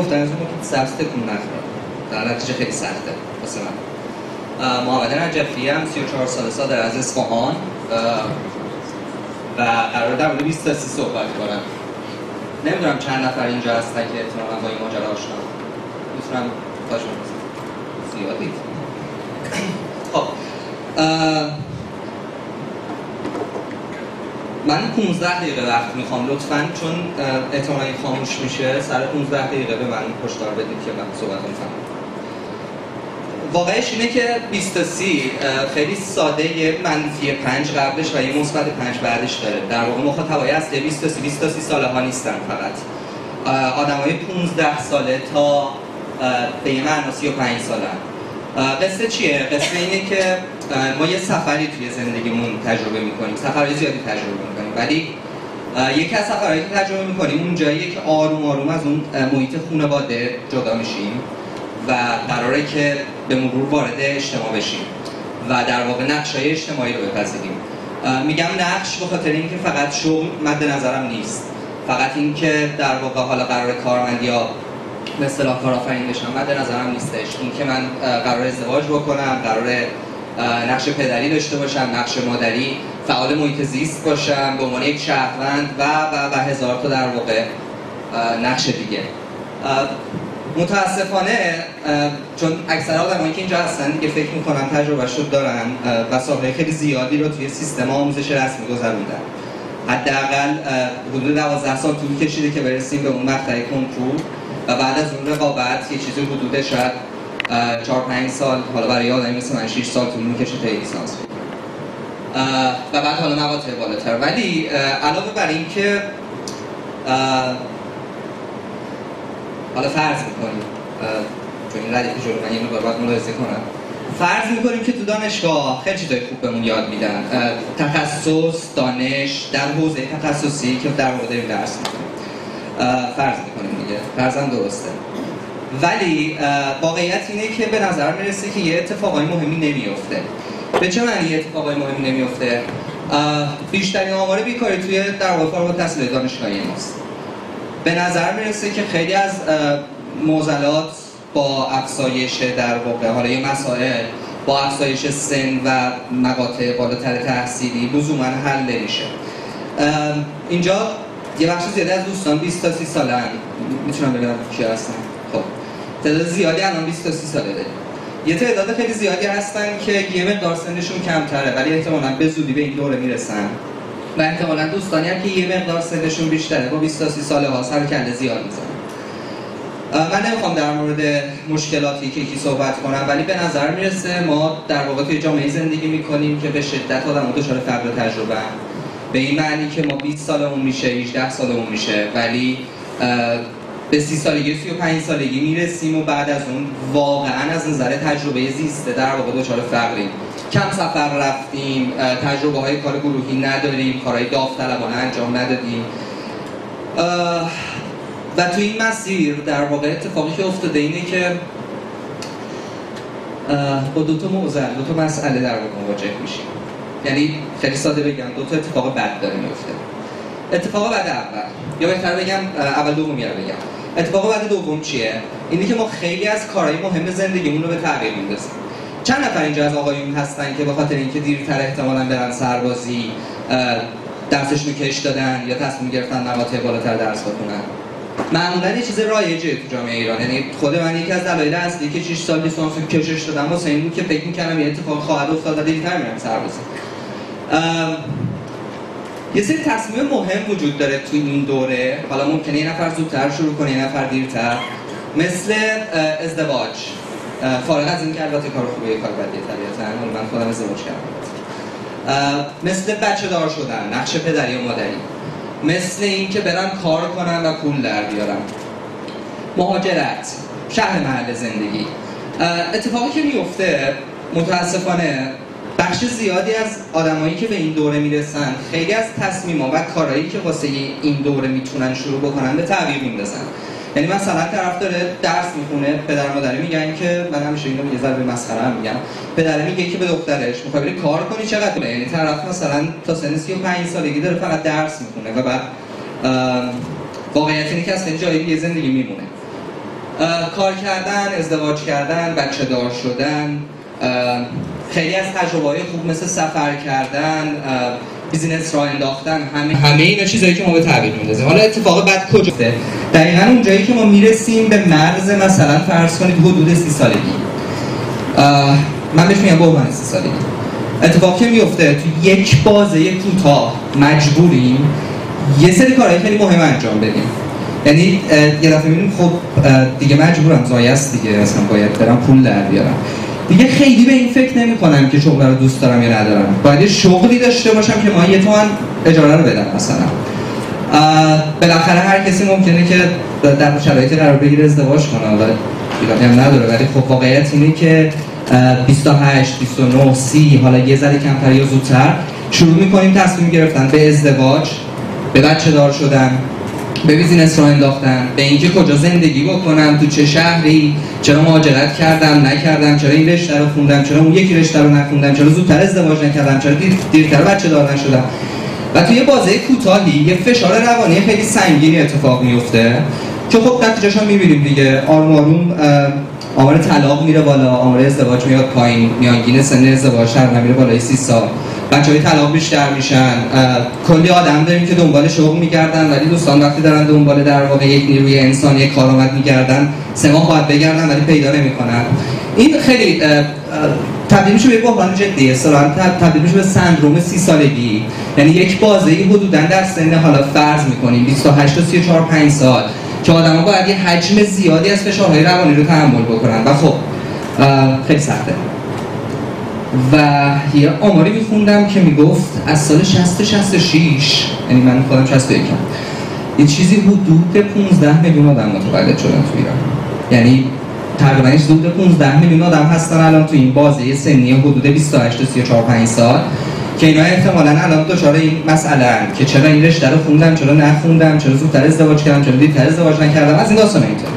گفتن از اون سبز تکون نخوره. در نتیجه خیلی سخته واسه من. محمد نجفی هم 34 سال در از اصفهان. و قرار در مورد 20 تا 30 صحبت کنم. نمی‌دونم چند نفر اینجا هستن که احتمالاً با این ماجرا آشنا می‌تونم تاشون زیادی. خب من 15 دقیقه وقت می‌خوام لطفا چون احتمالا این خاموش میشه. سر 15 دقیقه به من هشدار بدید که من صحبت کنم. واقعش اینه که 20 تا 30 خیلی ساده یه منفی 5 قبلش و یه مثبت 5 بعدش داره. در واقع مخاطبای اصلی 20 تا 30 20 تا 30 ساله ها نیستن فقط. آدمای 15 ساله تا به یه معنی 35 سالن. قصه چیه؟ قصه اینه که ما یه سفری توی زندگیمون تجربه می‌کنیم. سفرهای زیادی تجربه می‌کنیم. ولی یکی از سفرهایی که تجربه می‌کنیم اون جاییه که آروم آروم از اون محیط خانواده جدا میشیم و قراره که به مرور وارد اجتماع بشیم و در واقع نقش های اجتماعی رو بپذیریم. میگم نقش به خاطر اینکه فقط شغل مد نظرم نیست. فقط اینکه در واقع حالا قرار کارمند یا به اصطلاح کارآفرین بشم مد نظرم نیستش. اینکه من قرار ازدواج بکنم قرار نقش پدری داشته باشم نقش مادری فعال محیط زیست باشم به عنوان یک شهروند و و و هزار تا در واقع نقش دیگه. متاسفانه چون اکثر آدمایی که اینجا هستن دیگه فکر می‌کنن تجربه شد دارن و سابقه خیلی زیادی رو توی سیستم آموزش رسمی گذروندن. حداقل حدود 12 سال طول کشیده که برسیم به اون مقطع کنکور و بعد از اون رقابت یه چیزی حدود شاید 4 5 سال حالا برای آدمی مثل من 6 سال طول می‌کشه تا لیسانس و بعد حالا مقاطع بالاتر. ولی علاوه بر این که حالا فرض می‌کنیم چون این ردیف جلو من یه مقدار باید ملاحظه کنم. فرض می‌کنیم که تو دانشگاه خیلی چیزای خوب بهمون یاد میدن. تخصص دانش در حوزه تخصصی که در داریم درس می‌کنیم فرض می‌کنیم دیگه. فرضم درسته. ولی واقعیت اینه که به نظر می‌رسه که یه اتفاقای مهمی نمیفته به چه معنی اتفاقای مهمی نمیفته بیشترین آمار بیکاری توی در واقع فارغ التحصیل دانشگاهی ماست. به نظر می‌رسه که خیلی از معضلات با افزایش در واقع حالا یه مسائل با افزایش سن و مقاطع بالاتر تحصیلی لزوما حل نمیشه. اینجا یه بخش زیاده از دوستان 20 تا 30 سالن. می‌تونم بگم کی هستن. خب. تعداد زیادی الان 20 تا 30 ساله داریم. یه تعداد خیلی زیادی هستن که یه مقدار سنشون کمتره ولی احتمالاً به زودی به این دوره می‌رسن. و احتمالا دوستانی هم که یه مقدار سنشون بیشتره. با 20 تا 30 ساله ها سر کله زیاد می‌زنن. من نمی‌خوام در مورد مشکلاتی که یکی صحبت کنم ولی به نظر می‌رسه ما در واقع توی جامعه زندگی می‌کنیم که به شدت آدم دچار فقر تجربه به این معنی که ما 20 سالمون میشه 18 سالمون میشه ولی به 30 سالگی 35 سالگی می‌رسیم و بعد از اون واقعا از نظر تجربه زیسته در واقع دچار فقریم. کم سفر رفتیم تجربه های کار گروهی نداریم کارهای داوطلبانه انجام ندادیم. و تو این مسیر در واقع اتفاقی که افتاده اینه که با دو تا موزل دو تا مسئله در واقع مواجه میشیم. یعنی خیلی ساده بگم دو تا اتفاق بد داره میفته اتفاق بعد اول یا بهتر بگم اول دومی رو بگم. اتفاق بعد دوم چیه؟ اینی که ما خیلی از کارهای مهم زندگیمون رو به تغییر میندازیم. چند نفر اینجا از آقایون هستن که به خاطر اینکه دیرتر احتمالاً برن سربازی درسشون کش دادن یا تصمیم گرفتن بالاتر درس بخونن. معمولا یه چیز رایجه تو جامعه ایران. یعنی خود من یکی از دلایل اصلی که 6 سال لیسانس کشش دادم واسه این بود فکر می‌کردم یه اتفاق خواهد افتاد و دیرتر میرم سربازی. یه سری تصمیم مهم وجود داره تو این دوره. حالا ممکنه یه نفر زودتر شروع کنه یه نفر دیرتر. مثل ازدواج. فارغ از این که البته کار خوبه کار بدیه طبیعتا. من خودم ازدواج کردم. مثل بچه دار شدن نقش پدری و مادری. مثل اینکه برن کار کنن و پول در بیارن. مهاجرت شهر محل زندگی. اتفاقی که میفته متاسفانه بخش زیادی از آدمایی که به این دوره می‌رسن خیلی از تصمیم‌ها و کارهایی که واسه این دوره می‌تونن شروع بکنن به تغییر میندازن. یعنی مثلا طرف داره درس می‌خونه پدر مادری میگن که من همیشه اینو یه ذره مسخره میگم. پدر میگه که به دخترش می‌خوای بری کار کنی چقدر یعنی طرف مثلا تا سن 35 سالگی داره فقط درس می‌خونه و بعد واقعیت اینه که خیلی جایی یه زندگی میمونه. کار کردن ازدواج کردن بچه دار شدن خیلی از تجربه خوب مثل سفر کردن بیزینس را انداختن همه همه اینا چیزایی که ما به تعبیر میندازیم. حالا اتفاق بعد کجاست دقیقا اونجایی که ما می‌رسیم به مرز مثلا فرض کنید حدود سی سالگی. من بهش میگم به عنوان سی سالگی. اتفاقی میفته تو یک بازه کوتاه مجبوریم یه سری کارهای خیلی مهم انجام بدیم. یعنی یه دفعه می‌بینیم خب دیگه مجبورم زایه است دیگه اصلا باید برم پول در بیارم. دیگه خیلی به این فکر نمی کنم که شغل رو دوست دارم یا ندارم. باید شغلی داشته باشم که ما یه تومن اجاره رو بدم مثلا. بالاخره هر کسی ممکنه که در شرایطی قرار بگیره ازدواج کنه حالا ایرادی هم نداره. ولی خب واقعیت اینه که 28 29 30 حالا یه ذره کمتر یا زودتر شروع می‌کنیم تصمیم گرفتن به ازدواج به بچه دار شدن. به بیزینس رو انداختن به اینکه کجا زندگی بکنم تو چه شهری چرا مهاجرت کردم نکردم چرا این رشته رو خوندم چرا اون یکی رشته رو نخوندم چرا زودتر ازدواج نکردم چرا دیر دیرتر بچه دار نشدم. و توی بازه کوتاهی یه فشار روانی خیلی سنگینی اتفاق میفته که خب نتیجهش هم می‌بینیم دیگه. آروم آروم آمار طلاق میره بالا آمار ازدواج میاد پایین میانگین سن ازدواج شهر میره بالای 30 سال. بچه های طلاق بیشتر میشن کلی آدم داریم که دنبال شغل میگردن ولی دوستان وقتی دارن دنبال در واقع یک نیروی انسانی کارآمد میگردن سه ماه باید بگردن ولی پیدا نمی‌کنن. این خیلی تبدیل میشه به بحران جدی اصلا تبدیل میشه به سندروم سی سالگی. یعنی یک بازه حدودا در سن حالا فرض می‌کنیم 28 تا 34 5 سال که آدما باید یه حجم زیادی از فشارهای روانی رو تحمل بکنن. و خب خیلی سخته. و یه آماری میخوندم که می‌گفت از سال 60 66 یعنی من خودم 61 یه چیزی حدود 15 میلیون آدم متولد شدن تو ایران. یعنی تقریبا حدود 15 میلیون آدم هستن الان تو این بازه سنی حدود 28 تا 34 5 سال که اینا احتمالا الان دچار این مسئله که چرا این رشته رو خوندم چرا نخوندم چرا زودتر ازدواج کردم چرا دیرتر ازدواج نکردم از این داستان اینطور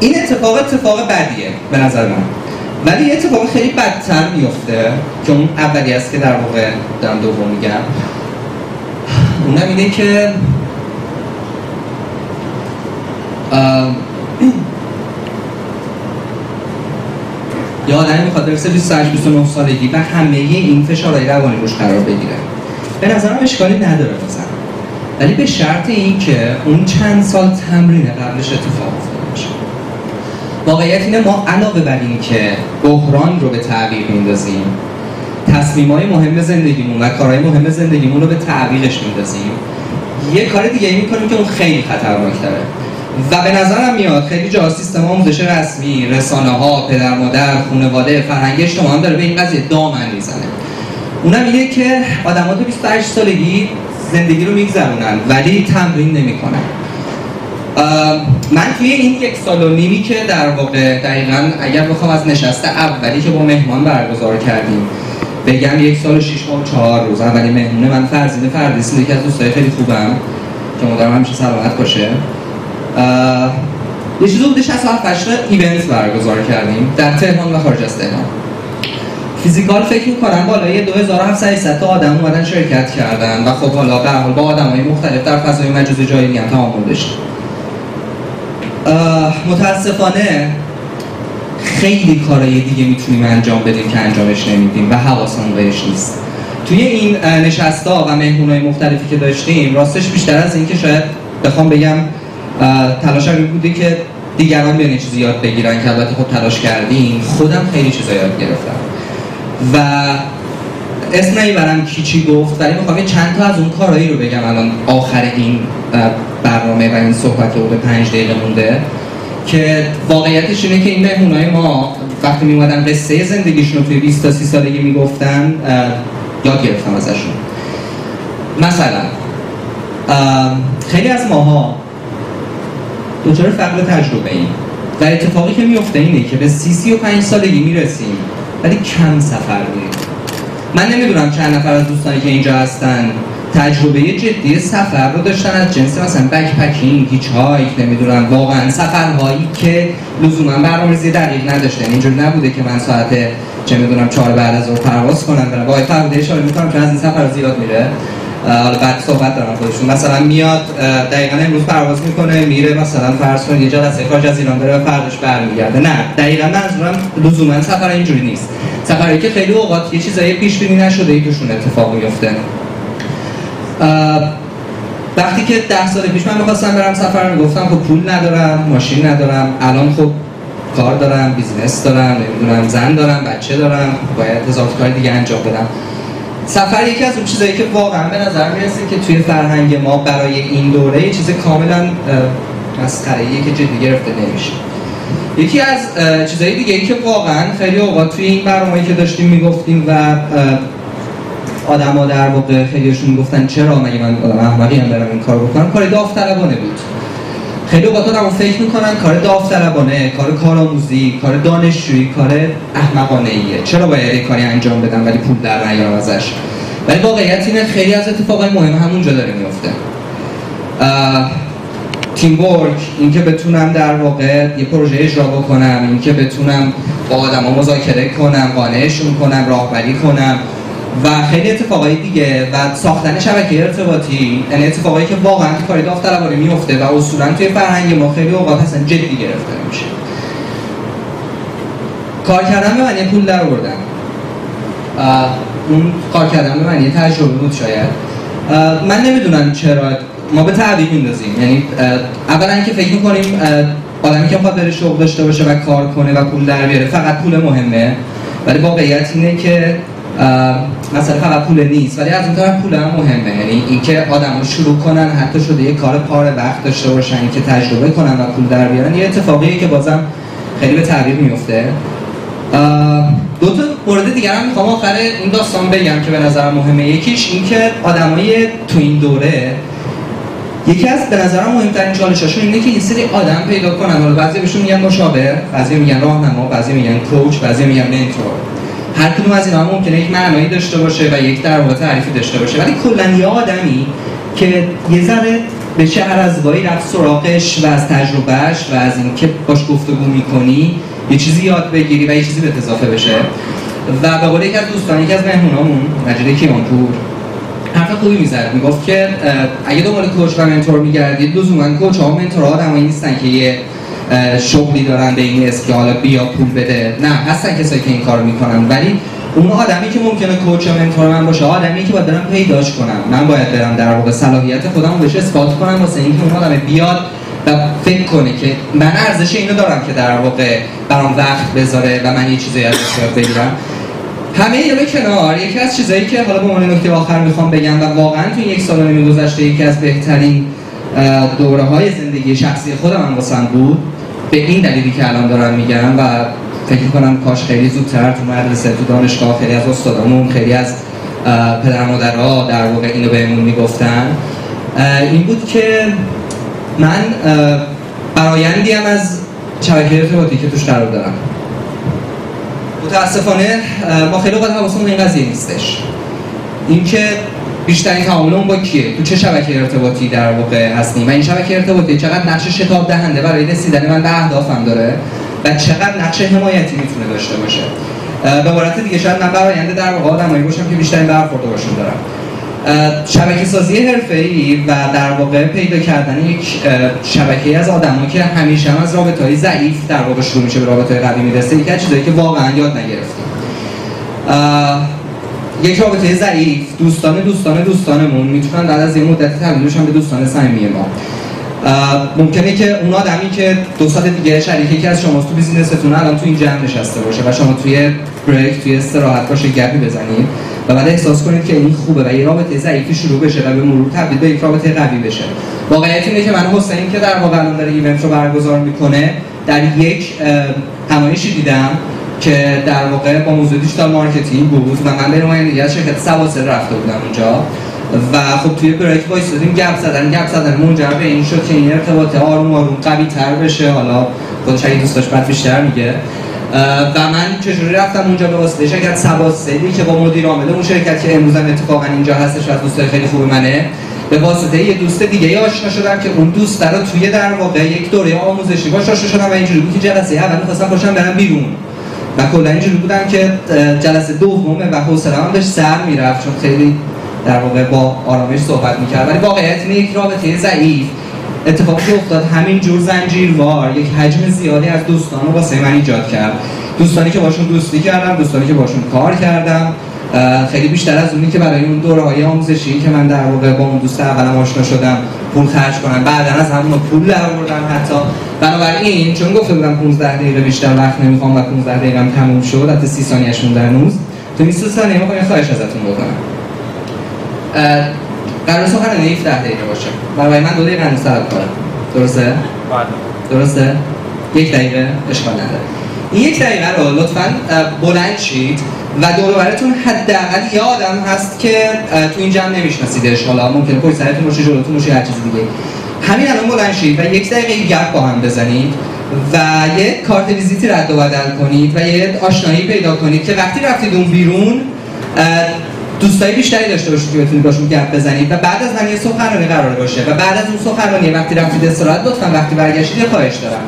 این اتفاق اتفاق بدیه به نظر من. ولی یه اتفاق خیلی بدتر میفته که اون اولی است که در واقع دارم دوم میگم. اونم اینه که یه آدمی می‌خواد برسه 28 29 سالگی و همه این فشارهای روانی روش قرار بگیره. به نظرم اشکالی نداره بزن ولی به شرط این که اون چند سال تمرین قبلش اتفاق افتاده. باشه واقعیت اینه ما علاوه بر این که بحران رو به تعبیر میندازیم تصمیم های مهم زندگیمون و کارهای مهم زندگیمون رو به تعبیرش میندازیم یه کار دیگه می‌کنیم که اون خیلی خطرناکتره. و به نظرم میاد خیلی جا سیستم آموزش رسمی رسانه ها پدر مادر خانواده فرهنگ اجتماعی هم داره به این قضیه دامن می‌زنه. اونم اینه که آدم‌ها تو 28 سالگی زندگی رو میگذرونن ولی تمرین نمی‌کنن. من توی این یک سال و نیمی که در واقع دقیقا اگر بخوام از نشسته اولی که با مهمان برگزار کردیم بگم یک سال و شیش ماه و چهار روز اولی مهمونه من فرزین فردیسی یکی از دوستای خیلی خوبم که مدرم همیشه سلامت باشه. یه چیز حدود 67 8 ایونت برگزار کردیم در تهران و خارج از تهران. فیزیکال فکر می‌کنم بالای 2700 تا آدم اومدن شرکت کردن و خب حالا به با آدمای مختلف در فضای مجازی جایی هم تعامل داشتیم متاسفانه خیلی کارهای دیگه می‌تونیم انجام بدیم که انجامش نمیدیم و حواسمون بهش نیست. توی این نشستا و مهمونهای مختلفی که داشتیم راستش بیشتر از اینکه شاید بخوام بگم تلاش این بوده که دیگران بیان چیزی یاد بگیرن که البته خب تلاش کردیم خودم خیلی چیزا یاد گرفتم. و اسم نمی‌برم کی چی گفت؟ ولی می‌خوام چند تا از اون کارهایی رو بگم الان آخر این برنامه و این صحبت که به پنج دقیقه مونده که واقعیتش اینه که این مهمونای ما وقتی میومدن قصه زندگیشون رو توی 20 تا 30 سالگی می‌گفتن یاد گرفتم ازشون. مثلا خیلی از ماها دچار فقر تجربه ایم و اتفاقی که میفته اینه که به سی سی و پنج سالگی می‌رسیم ولی کم سفر میریم من نمی‌دونم چند نفر از دوستانی که اینجا هستن تجربه جدی سفر رو داشتن از جنس مثلا بک پکینگ هیچ هایک نمی‌دونم واقعا سفرهایی که لزوما برنامه‌ریزی دقیق نداشتن. اینجوری نبوده که من ساعت چه می‌دونم چهار بعد از ظهر پرواز کنم برم. با فرموده اشاره می‌کنم که از این سفر زیاد میره. حالا بعد صحبت دارم خودشون مثلا میاد دقیقا امروز پرواز می‌کنه میره مثلا فرض کنید یه جلسه خارج از ایران داره و فرداش برمیگرده. نه دقیقا منظورم لزوما سفر اینجوری نیست. سفری که خیلی اوقات یه چیزایی پیش بینی نشده ای توشون اتفاق میفته وقتی که ده سال پیش من می‌خواستم برم سفر می‌گفتم خب پول ندارم ماشین ندارم الان خب کار دارم business دارم نمی‌دونم زن دارم بچه دارم باید هزار کار دیگه انجام بدم. سفر یکی از اون چیزایی که واقعا به نظر می‌رسه که توی فرهنگ ما برای این دوره یه چیز کاملا مسخره که جدی گرفته نمیشه. یکی از چیزهای دیگه ای که واقعا خیلی اوقات توی این برنامه‌ای که داشتیم می‌گفتیم و آدما در واقع خیلیشون می‌گفتن چرا مگه من آدم احمقی هم برم این کار بکنم؟ کار داوطلبانه بود. خیلی اوقات آدمو فکر می‌کنن کار داوطلبانه کار کارآموزی کار دانشجویی کار احمقانه ایه چرا باید این کاری انجام بدم ولی پول در نیارم ازش؟ ولی واقعیت اینه خیلی از اتفاقای مهم همونجا داره میفته تیم ورک اینکه بتونم در واقع یه پروژه اجرا بکنم اینکه بتونم با آدما مذاکره کنم قانعشون کنم راهبری کنم. و خیلی اتفاقای دیگه و ساختن شبکه ارتباطی یعنی اتفاقایی که واقعا تو کاری داوطلبانه میفته و اصولا توی فرهنگ ما خیلی اوقات اصلا جدی گرفته میشه. کار کردن به معنی پول در آوردن. اون کار کردن به معنی تجربه بود شاید. من نمی‌دونم چرا ما به تعبیر میندازیم. یعنی اولا اینکه فکر می‌کنیم آدمی که بره شغل داشته باشه و کار کنه و پول در بیاره فقط پول مهمه. ولی واقعیت اینه که مثلا فقط پول نیست. ولی از اون طرف پول هم مهمه. یعنی اینکه آدم رو شروع کنن حتی شده یه کار پاره وقت داشته باشن که تجربه کنن و پول در بیارن یه اتفاقیه که بازم خیلی به تعبیر میفته. دو تا مورد دیگر هم می‌خوام آخر این داستان بگم که به نظرم مهمه. یکیش اینکه آدمای تو این دوره یکی از به نظرم مهمترین چالشاشون اینه که این سری آدم پیدا کنن. حالا بعضی بهشون میگن مشاور بعضی میگن راهنما بعضی میگن کوچ بعضی میگن منتور. هر کدوم از اینا ممکنه یک معنایی داشته باشه و یک در واقع تعریفی داشته باشه. ولی کلا یه آدمی که یه ذره به چه هر از رفت سراغش و از تجربهش و از اینکه باش گفتگو می‌کنی یه چیزی یاد بگیری و یه چیزی به اضافه بشه. و به قول یکی از دوستان یکی از مهمونامون مجید کیانپور حرف خوبی می‌زد. می‌گفت که اگه دنبال کوچ و منتور میگردید لزوما کوچ ها و منتورها آدمایی نیستن که یه شغلی دارن به این اسم که حالا بیا پول بده. نه هستن کسایی که این کار می‌کنن. ولی اون آدمی که ممکنه کوچ منتور من باشه آدمی که باید برم پیداش کنم. من باید برم در واقع صلاحیت خودم رو بهش اثبات کنم واسه اینکه اون آدم بیاد و فکر کنه که من ارزش اینو دارم که در واقع برام وقت بذاره و من یه چیزایی ازش یاد بگیرم. همه اینا کنار. یکی از چیزایی که حالا به عنوان نکته آخر می‌خوام بگم و واقعا تو یک سال و گذشته یکی از بهترین دوره های زندگی شخصی خودم هم بود به این دلیلی که الان دارم میگم و فکر کنم کاش خیلی زودتر تو مدرسه تو دانشگاه خیلی از استادامون خیلی از پدر مادرها در واقع اینو بهمون می‌گفتن. این بود که من برایندی هم از شبکه ارتباطی که توش قرار دارم. متاسفانه ما خیلی وقت حواسمون این قضیه نیستش. اینکه بیشترین تعاملمون با کیه؟ تو چه شبکه ارتباطی در واقع هستیم؟ و این شبکه ارتباطی چقدر نقش شتاب دهنده برای رسیدن من به اهدافم داره و چقدر نقش حمایتی می‌تونه داشته باشه؟ به عبارت دیگه شاید من براینده در واقع آدمایی باشم که بیشترین برخورد باشون دارم. شبکه سازی ای و در واقع پیدا کردن یک شبکه از آدمایی که همیشه هم از رابطه های ضعیف در واقع شروع میشه به رابطه قوی می‌رسه یکی از که واقعا یاد نگرفتیم. یک رابطه ضعیف دوستان دوستان دوستانمون می‌تونن بعد از یه مدت تبدیل به دوستان صمیمی ما. ممکنه که اون آدمی که دو سال دیگه شریک که از شما تو بیزینستون الان تو این جمع نشسته باشه و شما توی break توی استراحت باشه گپی بزنید و بعد احساس کنید که این خوبه و یه رابطه ضعیفی شروع بشه و به مرور تبدیل به یک رابطه قوی بشه. واقعیت اینه که من حسین که در واقع الان داره event رو برگزار می‌کنه در یک همایشی دیدم. که در واقع با موضوع digital marketing بود. و من به نمایندگی از شرکت سواسر رفته بودم اونجا. و خب توی break وایسادیم گپ زدن گپ زدن. منجر به این شد که این ارتباط آروم آروم قوی تر بشه. حالا خودش اگه دوست داشت بعد بیشتر میگه. و من چجوری رفتم اونجا به واسطه شرکت سباسلی که با مدیر عامل اون شرکت که امروز اتفاقا اینجا هستش و از دوستای خیلی خوب منه به واسطه یه دوست دیگه آشنا شدم که اون دوست رو توی در واقع یک دوره آموزشی باش آشنا شدم و اینجوری بود که جلسه اول می‌خواستم باشم برم بیرون. و کلا اینجوری بودم که جلسه دومه و حوصله‌ام داشت سر می‌رفت چون خیلی در واقع با آرامش صحبت می‌کرد. ولی واقعیت یک رابطه ضعیف. اتفاقی که افتاد همین جور زنجیروار یک حجم زیادی از دوستان رو واسه من ایجاد کرد. دوستانی که باشون دوستی کردم دوستانی که باشون کار کردم. خیلی بیشتر از اونی که برای اون دوره های آموزشی که من در واقع با اون دوست اولم آشنا شدم پول خرج کنم بعدا از همون پول در آوردم حتی. بنابراین چون گفته بودم 15 دقیقه بیشتر وقت نمی‌خوام و 15 دقیقه هم تموم شد حتی 30 ثانیه‌اش در نوز تو این 30 ثانیه می‌خوام خواهش ازتون بکنم. قرار سخن 17 دقیقه باشه. برای من دو دقیقه هنوز کارم. درسته؟ بله. درسته؟ یک دقیقه اشکال نداره. یک دقیقه رو لطفا بلند شید و براتون حداقل یه آدم هست که تو این جمع نمیشناسیدش. حالا ممکنه پشت سرتون باشه جلوتون باشه هر چیز دیگه. همین الان بلند شید و یک دقیقه گپ با هم بزنید و یه کارت ویزیتی رد و بدل کنید و یه آشنایی پیدا کنید که وقتی رفتید اون بیرون دوستای بیشتری داشته باشید که بتونید باشون گپ بزنید و بعد از من یه سخنرانی قرار باشه و بعد از اون سخنرانی وقتی رفتید استراحت لطفا وقتی برگشتید خواهش دارم.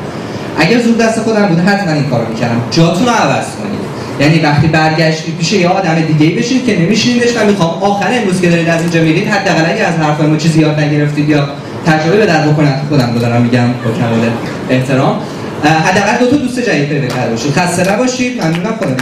اگر زود دست خودم بود حتما این کارو می‌کردم. جاتون رو عوض کنید. یعنی وقتی برگشتید پیش یه آدم دیگه ای بشید که نمیشینیدش و می‌خوام آخر امروز که دارید از اینجا میرید حداقل اگه از حرفای ما چیزی یاد نگرفتید یا تجربه به در بکنید خودم دارم میگم با کمال احترام. حداقل دو تا دوست جدید پیدا کرده باشید خسته نباشید. ممنونم. خدا